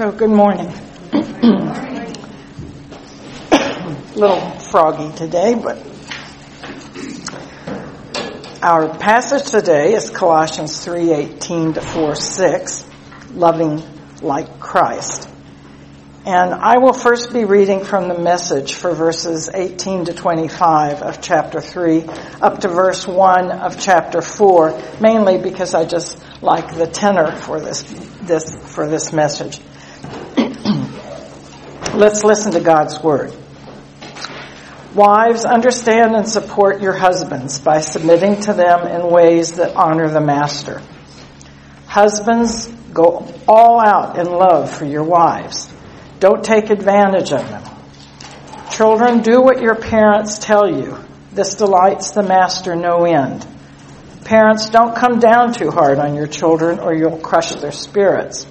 So, good morning. little froggy today, but our passage today is Colossians 3:18 to 4:6, loving like Christ. And I will first be reading from the message for verses 18 to 25 of chapter 3 up to verse 1 of chapter 4, mainly because I just like the tenor for this, this, for this message. Let's listen to God's word. Wives, understand and support your husbands by submitting to them in ways that honor the master. Husbands, go all out in love for your wives don't take advantage of them. Children, do what your parents tell you. This delights the master no end. Parents, don't come down too hard on your children or you'll crush their spirits.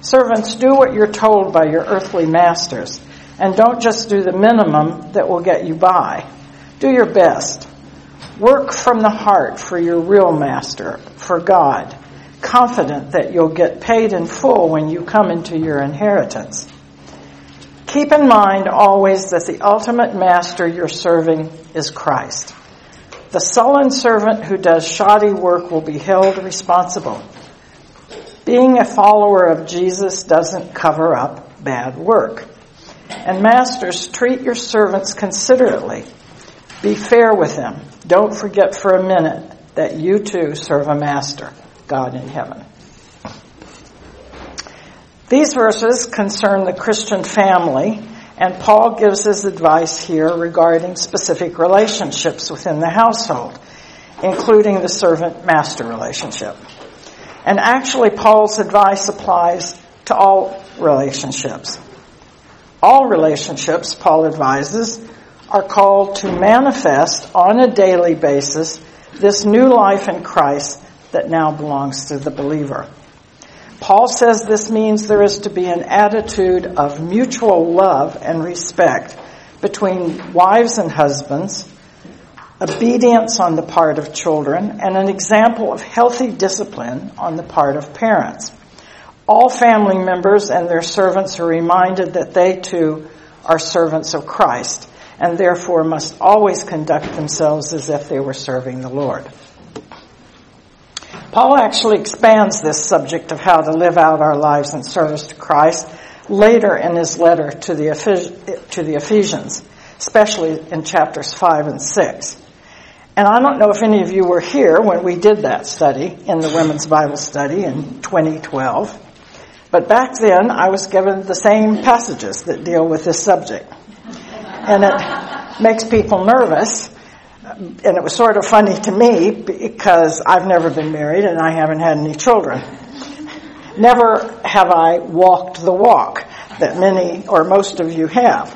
Servants, do what you're told by your earthly masters and don't just do the minimum that will get you by. Do your best. Work from the heart for your real master, for God confident that you'll get paid in full when you come into your inheritance. Keep in mind always that the ultimate master you're serving is Christ. The sullen servant who does shoddy work will be held responsible. Being a follower of Jesus doesn't cover up bad work. And masters, treat your servants considerately. Be fair with them. Don't forget for a minute that you too serve a master. God in heaven. These verses concern the Christian family, and Paul gives his advice here regarding specific relationships within the household, including the servant master relationship. And actually, Paul's advice applies to all relationships. All relationships, Paul advises, are called to manifest on a daily basis this new life in Christ that now belongs to the believer. Paul says this means there is to be an attitude of mutual love and respect between wives and husbands, obedience on the part of children, and an example of healthy discipline on the part of parents. All family members and their servants are reminded that they too are servants of Christ and therefore must always conduct themselves as if they were serving the Lord. Paul actually expands this subject of how to live out our lives in service to Christ later in his letter to the, to the Ephesians, especially in chapters 5 and 6. And I don't know if any of you were here when we did that study in the Women's Bible Study in 2012. But back then, I was given the same passages that deal with this subject. And it makes people nervous and it was sort of funny to me because I've never been married and I haven't had any children. Never have I walked the walk that many or most of you have.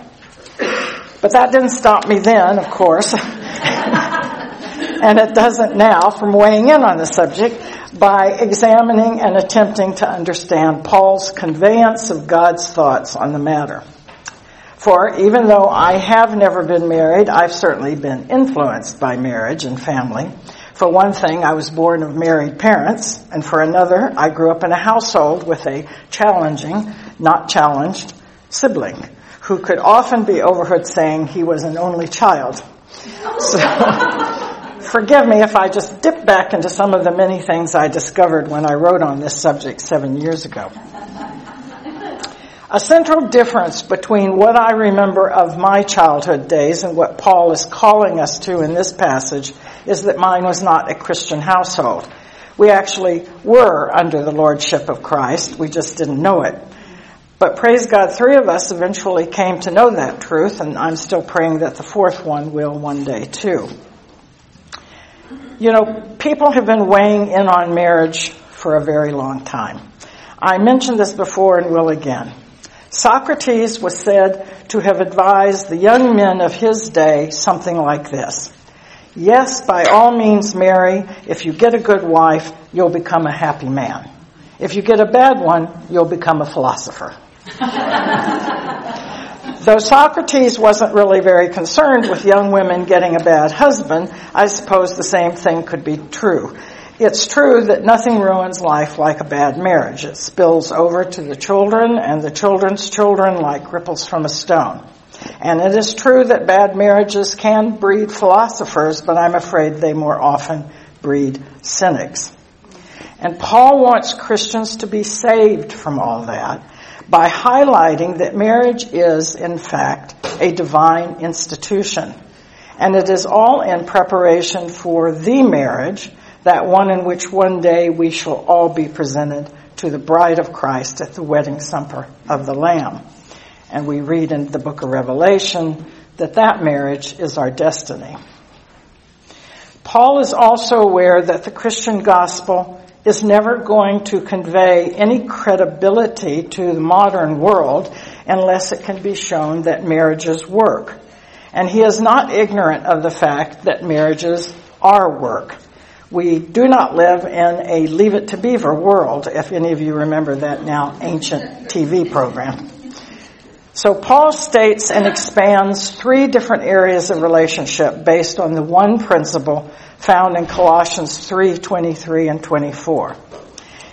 But that didn't stop me then, of course. and it doesn't now from weighing in on the subject by examining and attempting to understand Paul's conveyance of God's thoughts on the matter. For even though I have never been married, I've certainly been influenced by marriage and family. For one thing, I was born of married parents, and for another, I grew up in a household with a challenging, not challenged, sibling who could often be overheard saying he was an only child. So, forgive me if I just dip back into some of the many things I discovered when I wrote on this subject seven years ago. A central difference between what I remember of my childhood days and what Paul is calling us to in this passage is that mine was not a Christian household. We actually were under the lordship of Christ. We just didn't know it. But praise God, three of us eventually came to know that truth, and I'm still praying that the fourth one will one day too. You know, people have been weighing in on marriage for a very long time. I mentioned this before and will again. Socrates was said to have advised the young men of his day something like this. Yes, by all means marry. If you get a good wife, you'll become a happy man. If you get a bad one, you'll become a philosopher. Though Socrates wasn't really very concerned with young women getting a bad husband, I suppose the same thing could be true. It's true that nothing ruins life like a bad marriage. It spills over to the children and the children's children like ripples from a stone. And it is true that bad marriages can breed philosophers, but I'm afraid they more often breed cynics. And Paul wants Christians to be saved from all that by highlighting that marriage is, in fact, a divine institution. And it is all in preparation for the marriage, that one in which one day we shall all be presented to the bride of Christ at the wedding supper of the Lamb. And we read in the book of Revelation that that marriage is our destiny. Paul is also aware that the Christian gospel is never going to convey any credibility to the modern world unless it can be shown that marriages work. And he is not ignorant of the fact that marriages are work. We do not live in a Leave It to Beaver world, if any of you remember that now ancient TV program. So Paul states and expands three different areas of relationship based on the one principle found in Colossians 3, 23 and 24.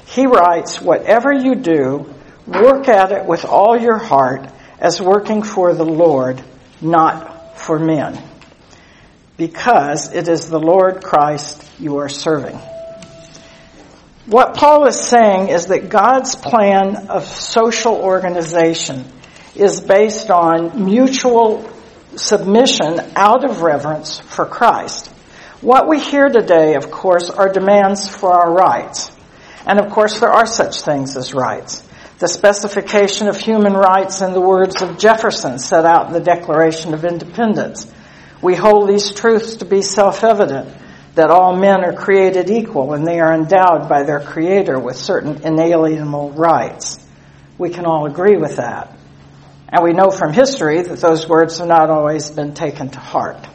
He writes, whatever you do, work at it with all your heart as working for the Lord, not for men. Because it is the Lord Christ you are serving. What Paul is saying is that God's plan of social organization is based on mutual submission out of reverence for Christ. What we hear today, of course, are demands for our rights. And of course, there are such things as rights. The specification of human rights in the words of Jefferson set out in the Declaration of Independence. We hold these truths to be self-evident that all men are created equal and they are endowed by their creator with certain inalienable rights. We can all agree with that. And we know from history that those words have not always been taken to heart.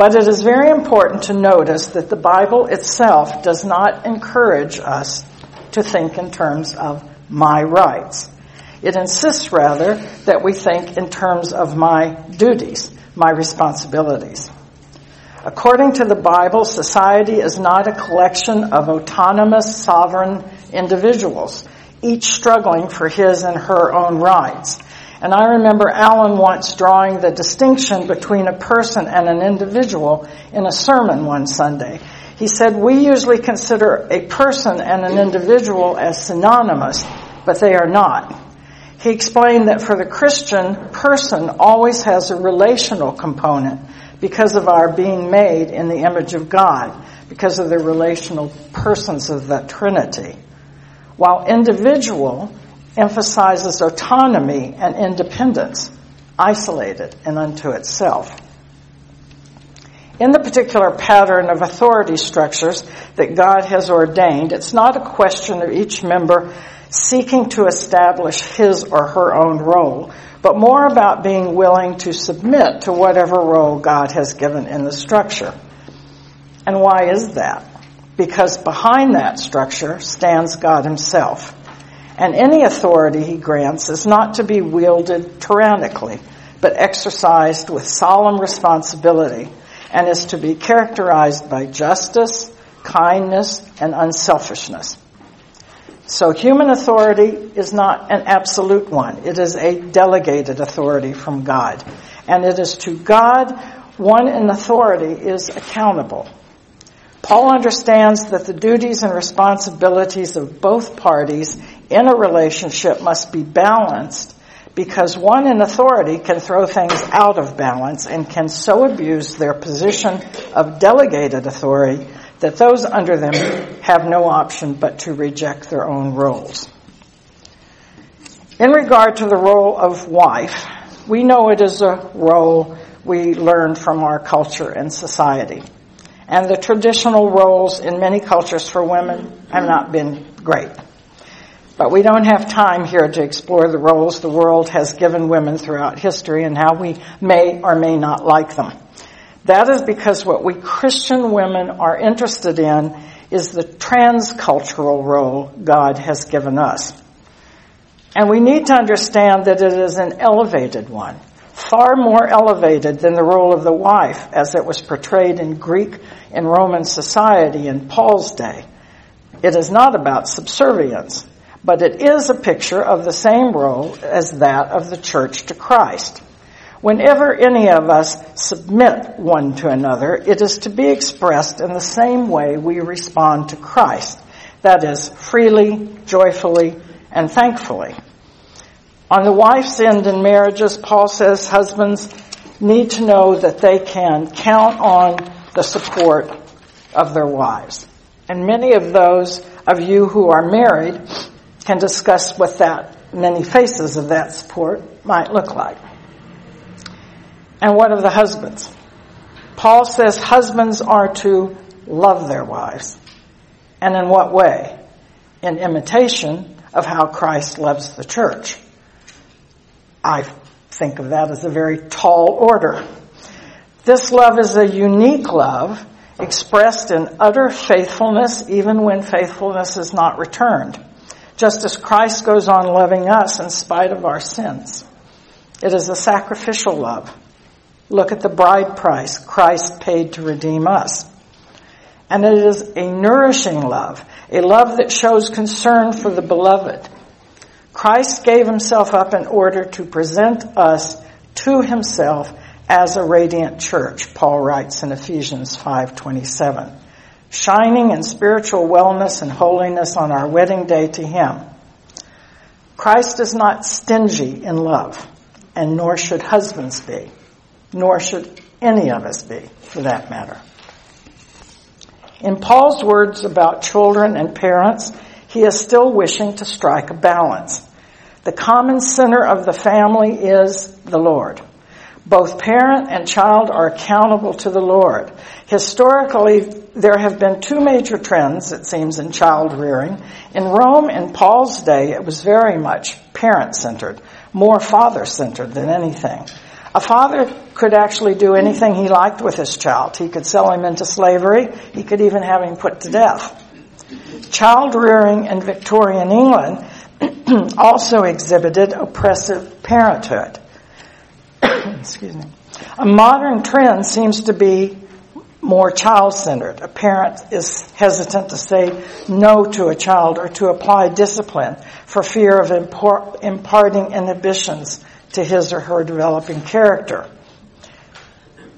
But it is very important to notice that the Bible itself does not encourage us to think in terms of my rights. It insists rather that we think in terms of my duties, my responsibilities. According to the Bible, society is not a collection of autonomous, sovereign individuals, each struggling for his and her own rights. And I remember Alan once drawing the distinction between a person and an individual in a sermon one Sunday. He said, we usually consider a person and an individual as synonymous, but they are not. He explained that for the Christian, person always has a relational component because of our being made in the image of God, because of the relational persons of the Trinity. While individual emphasizes autonomy and independence, isolated and unto itself. In the particular pattern of authority structures that God has ordained, it's not a question of each member seeking to establish his or her own role, but more about being willing to submit to whatever role God has given in the structure. And why is that? Because behind that structure stands God himself and any authority he grants is not to be wielded tyrannically, but exercised with solemn responsibility and is to be characterized by justice, kindness, and unselfishness. So human authority is not an absolute one. It is a delegated authority from God. And it is to God one in authority is accountable. Paul understands that the duties and responsibilities of both parties in a relationship must be balanced because one in authority can throw things out of balance and can so abuse their position of delegated authority that those under them have no option but to reject their own roles. In regard to the role of wife, we know it is a role we learn from our culture and society and the traditional roles in many cultures for women have not been great. But we don't have time here to explore the roles the world has given women throughout history and how we may or may not like them. That is because what we Christian women are interested in is the transcultural role God has given us. And we need to understand that it is an elevated one, far more elevated than the role of the wife as it was portrayed in Greek and Roman society in Paul's day. It is not about subservience, but it is a picture of the same role as that of the church to Christ. Whenever any of us submit one to another, it is to be expressed in the same way we respond to Christ. That is, freely, joyfully, and thankfully. On the wife's end in marriages, Paul says husbands need to know that they can count on the support of their wives. And many of those of you who are married can discuss what that many faces of that support might look like. And what of the husbands? Paul says husbands are to love their wives. And in what way? In imitation of how Christ loves the church. I think of that as a very tall order. This love is a unique love expressed in utter faithfulness even when faithfulness is not returned. Just as Christ goes on loving us in spite of our sins. It is a sacrificial love. Look at the bride price Christ paid to redeem us. And it is a nourishing love, a love that shows concern for the beloved Christ gave himself up in order to present us to himself as a radiant church, Paul writes in Ephesians 5:27, shining in spiritual wellness and holiness on our wedding day to him. Christ is not stingy in love, and nor should husbands be, nor should any of us be, for that matter. In Paul's words about children and parents, he is still wishing to strike a balance. The common center of the family is the Lord. Both parent and child are accountable to the Lord. Historically, there have been two major trends, it seems, in child rearing. In Rome, in Paul's day, it was very much parent centered, more father centered than anything. A father could actually do anything he liked with his child. He could sell him into slavery. He could even have him put to death. Child rearing in Victorian England also exhibited oppressive parenthood. Excuse me. A modern trend seems to be more child-centered. A parent is hesitant to say no to a child or to apply discipline for fear of imparting inhibitions to his or her developing character.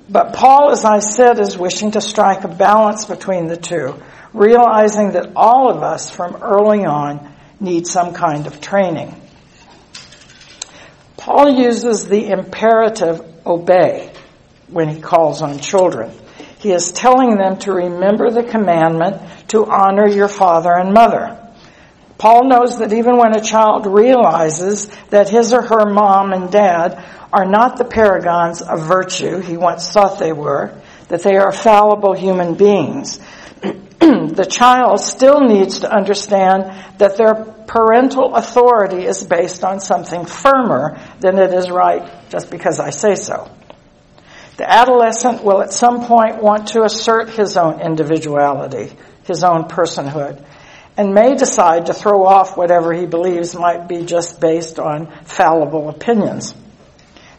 But Paul, as I said, is wishing to strike a balance between the two realizing that all of us from early on need some kind of training. Paul uses the imperative obey when he calls on children. He is telling them to remember the commandment to honor your father and mother. Paul knows that even when a child realizes that his or her mom and dad are not the paragons of virtue he once thought they were, that they are fallible human beings, the child still needs to understand that their parental authority is based on something firmer than it is right just because I say so. The adolescent will at some point want to assert his own individuality, his own personhood, and may decide to throw off whatever he believes might be just based on fallible opinions.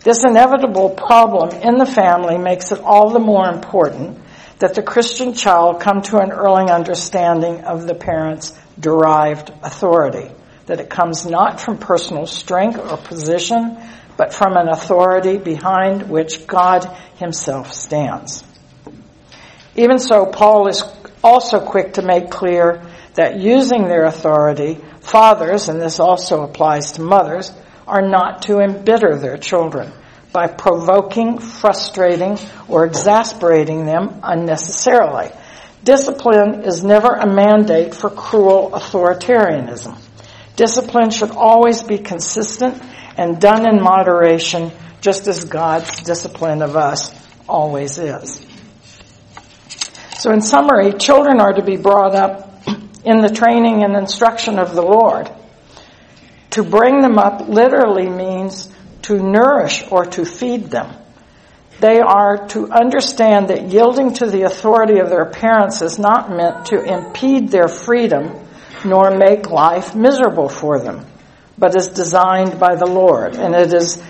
This inevitable problem in the family makes it all the more important that the Christian child come to an early understanding of the parent's derived authority, that it comes not from personal strength or position, but from an authority behind which God himself stands. Even so, Paul is also quick to make clear that using their authority, fathers, and this also applies to mothers, are not to embitter their children by provoking, frustrating, or exasperating them unnecessarily. Discipline is never a mandate for cruel authoritarianism. Discipline should always be consistent and done in moderation, just as God's discipline of us always is. So in summary, children are to be brought up in the training and instruction of the Lord. To bring them up literally means to nourish or to feed them. They are to understand that yielding to the authority of their parents is not meant to impede their freedom nor make life miserable for them, but is designed by the Lord. And it is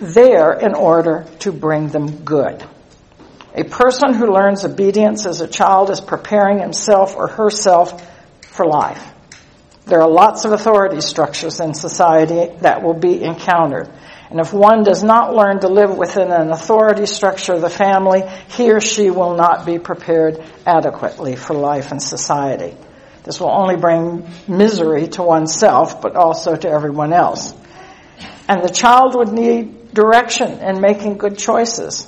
there in order to bring them good. A person who learns obedience as a child is preparing himself or herself for life. There are lots of authority structures in society that will be encountered. And if one does not learn to live within an authority structure of the family, he or she will not be prepared adequately for life in society. This will only bring misery to oneself, but also to everyone else. And the child would need direction in making good choices.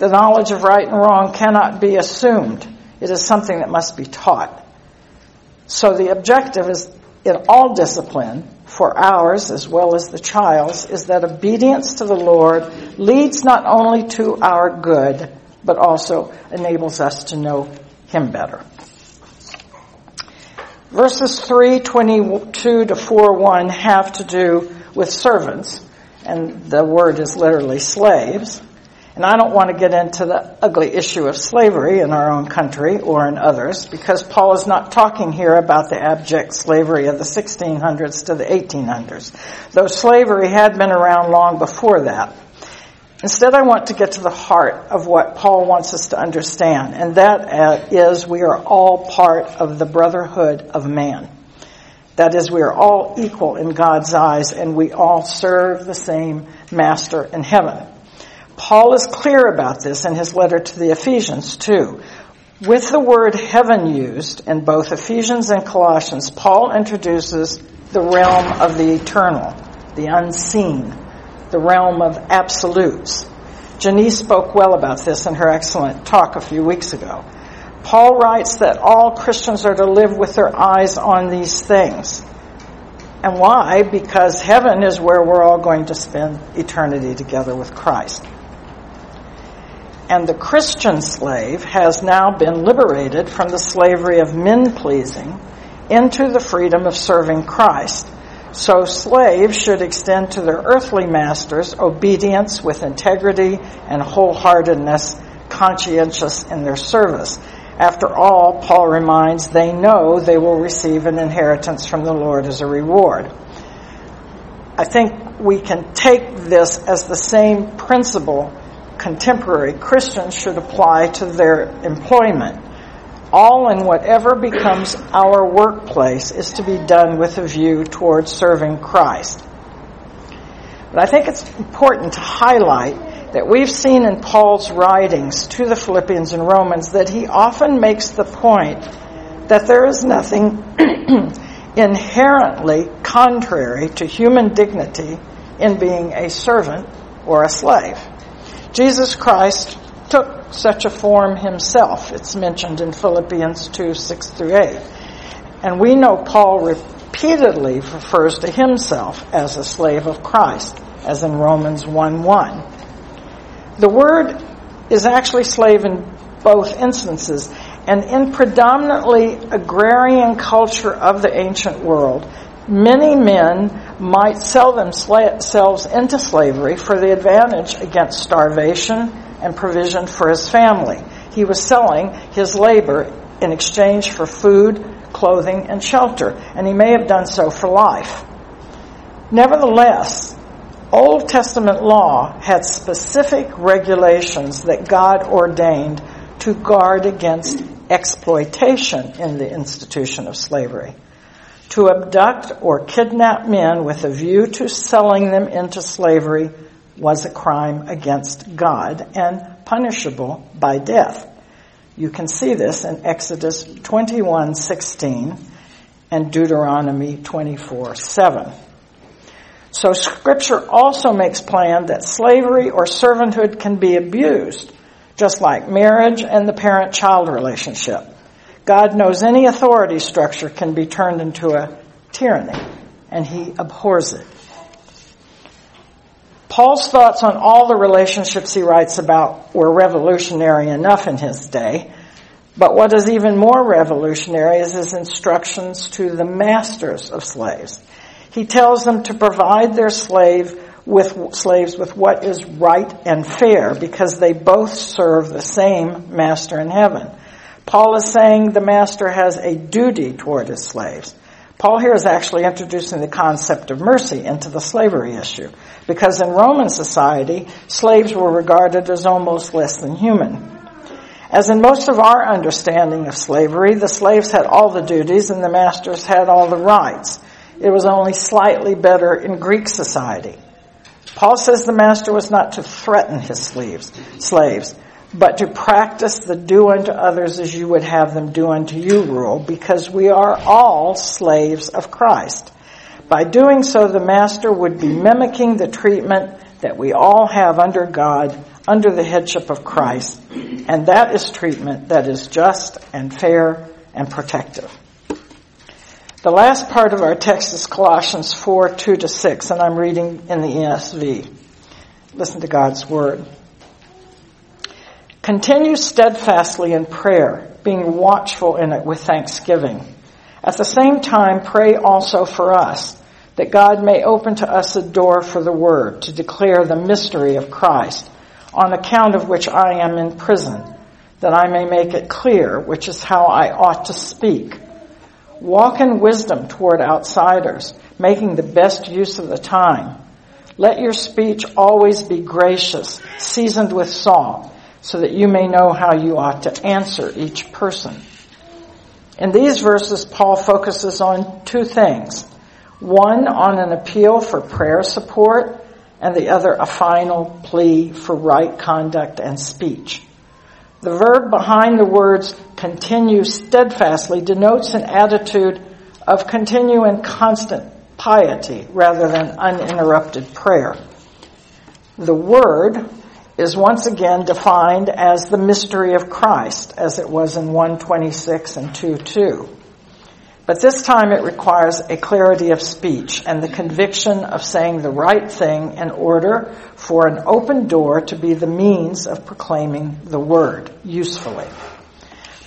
The knowledge of right and wrong cannot be assumed. It is something that must be taught. So the objective is in all discipline for ours as well as the child's is that obedience to the Lord leads not only to our good, but also enables us to know Him better. Verses 322 to 4:1 have to do with servants, and the word is literally slaves. And I don't want to get into the ugly issue of slavery in our own country or in others because Paul is not talking here about the abject slavery of the 1600s to the 1800s, though slavery had been around long before that. Instead, I want to get to the heart of what Paul wants us to understand, and that uh, we are all part of the brotherhood of man. That is, we are all equal in God's eyes and we all serve the same master in heaven. Paul is clear about this in his letter to the Ephesians too. With the word heaven used in both Ephesians and Colossians, Paul introduces the realm of the eternal, the unseen, the realm of absolutes. Janice spoke well about this in her excellent talk a few weeks ago. Paul writes that all Christians are to live with their eyes on these things. And why? Because heaven is where we're all going to spend eternity together with Christ and the Christian slave has now been liberated from the slavery of men pleasing into the freedom of serving Christ. So slaves should extend to their earthly masters obedience with integrity and wholeheartedness, conscientious in their service. After all, Paul reminds they know they will receive an inheritance from the Lord as a reward. I think we can take this as the same principle contemporary Christians should apply to their employment. All and whatever becomes our workplace is to be done with a view towards serving Christ. But I think it's important to highlight that we've seen in Paul's writings to the Philippians and Romans that he often makes the point that there is nothing inherently contrary to human dignity in being a servant or a slave. Jesus Christ took such a form himself. It's mentioned in Philippians 2, 6 through 8. And we know Paul repeatedly refers to himself as a slave of Christ, as in Romans 1, 1. The word is actually slave in both instances, and in predominantly agrarian culture of the ancient world, many men might sell themselves into slavery for the advantage against starvation and provision for his family. He was selling his labor in exchange for food, clothing, and shelter, and he may have done so for life. Nevertheless, Old Testament law had specific regulations that God ordained to guard against exploitation in the institution of slavery. To abduct or kidnap men with a view to selling them into slavery was a crime against God and punishable by death. You can see this in Exodus 21:16 and Deuteronomy 24:7. So scripture also makes plain that slavery or servanthood can be abused, just like marriage and the parent-child relationship. God knows any authority structure can be turned into a tyranny, and he abhors it. Paul's thoughts on all the relationships he writes about were revolutionary enough in his day, but what is even more revolutionary is his instructions to the masters of slaves. He tells them to provide their slave with slaves with what is right and fair because they both serve the same master in heaven. Paul is saying the master has a duty toward his slaves. Paul here is actually introducing the concept of mercy into the slavery issue, because in Roman society, slaves were regarded as almost less than human. As in most of our understanding of slavery, the slaves had all the duties and the masters had all the rights. It was only slightly better in Greek society. Paul says the master was not to threaten his slaves, slaves, but to practice the do unto others as you would have them do unto you rule, because we are all slaves of Christ. By doing so, the master would be mimicking the treatment that we all have under God, under the headship of Christ, and that is treatment that is just and fair and protective. The last part of our text is Colossians 4, 2 to 6, and I'm reading in the ESV. Listen to God's word. Continue steadfastly in prayer, being watchful in it with thanksgiving. At the same time, pray also for us, that God may open to us a door for the word to declare the mystery of Christ, on account of which I am in prison, that I may make it clear, which is how I ought to speak. Walk in wisdom toward outsiders, making the best use of the time. Let your speech always be gracious, seasoned with salt, so that you may know how you ought to answer each person. In these verses, Paul focuses on two things. One on an appeal for prayer support, and the other a final plea for right conduct and speech. The verb behind the words continue steadfastly denotes an attitude of continuing constant piety rather than uninterrupted prayer. The word is once again defined as the mystery of Christ, as it was in 126 and 2.2. But this time it requires a clarity of speech and the conviction of saying the right thing in order for an open door to be the means of proclaiming the word usefully.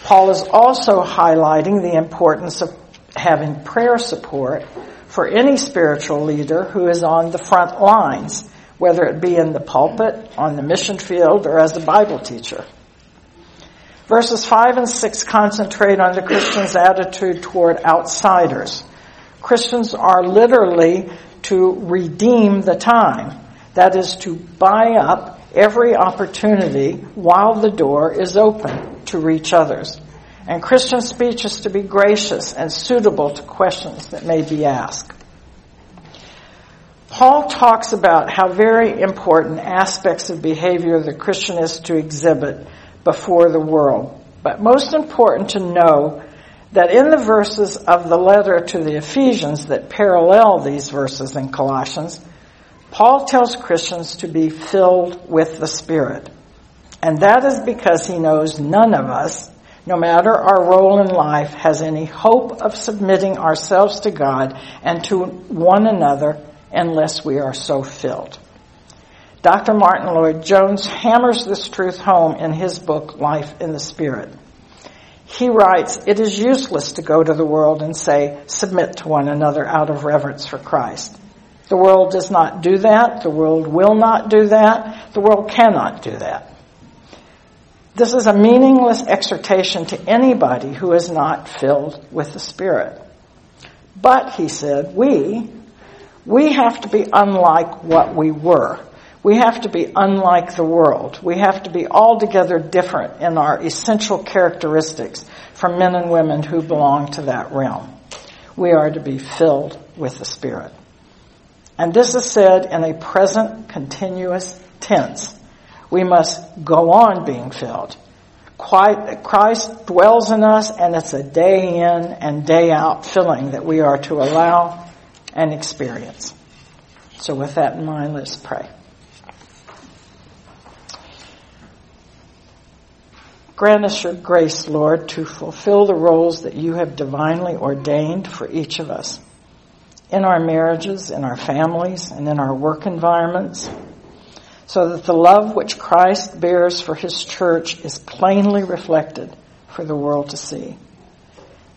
Paul is also highlighting the importance of having prayer support for any spiritual leader who is on the front lines whether it be in the pulpit, on the mission field, or as a Bible teacher. Verses 5 and 6 concentrate on the Christian's attitude toward outsiders. Christians are literally to redeem the time. That is to buy up every opportunity while the door is open to reach others. And Christian speech is to be gracious and suitable to questions that may be asked. Paul talks about how very important aspects of behavior the Christian is to exhibit before the world. But most important to know that in the verses of the letter to the Ephesians that parallel these verses in Colossians, Paul tells Christians to be filled with the Spirit. And that is because he knows none of us, no matter our role in life, has any hope of submitting ourselves to God and to one another unless we are so filled. Dr. Martyn Lloyd-Jones hammers this truth home in his book, Life in the Spirit. He writes, it is useless to go to the world and say, submit to one another out of reverence for Christ. The world does not do that. The world will not do that. The world cannot do that. This is a meaningless exhortation to anybody who is not filled with the Spirit. But, he said, we, we have to be unlike what we were. We have to be unlike the world. We have to be altogether different in our essential characteristics from men and women who belong to that realm. We are to be filled with the Spirit. And this is said in a present continuous tense. We must go on being filled. Christ dwells in us and it's a day in and day out filling that we are to allow and experience. So with that in mind, let's pray. Grant us your grace, Lord, to fulfill the roles that you have divinely ordained for each of us in our marriages, in our families, and in our work environments, so that the love which Christ bears for his church is plainly reflected for the world to see.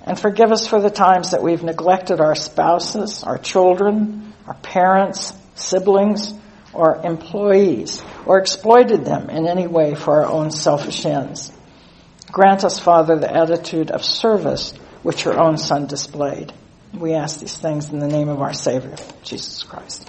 And forgive us for the times that we've neglected our spouses, our children, our parents, siblings, or employees, or exploited them in any way for our own selfish ends. Grant us, Father, the attitude of service which your own Son displayed. We ask these things in the name of our Savior, Jesus Christ.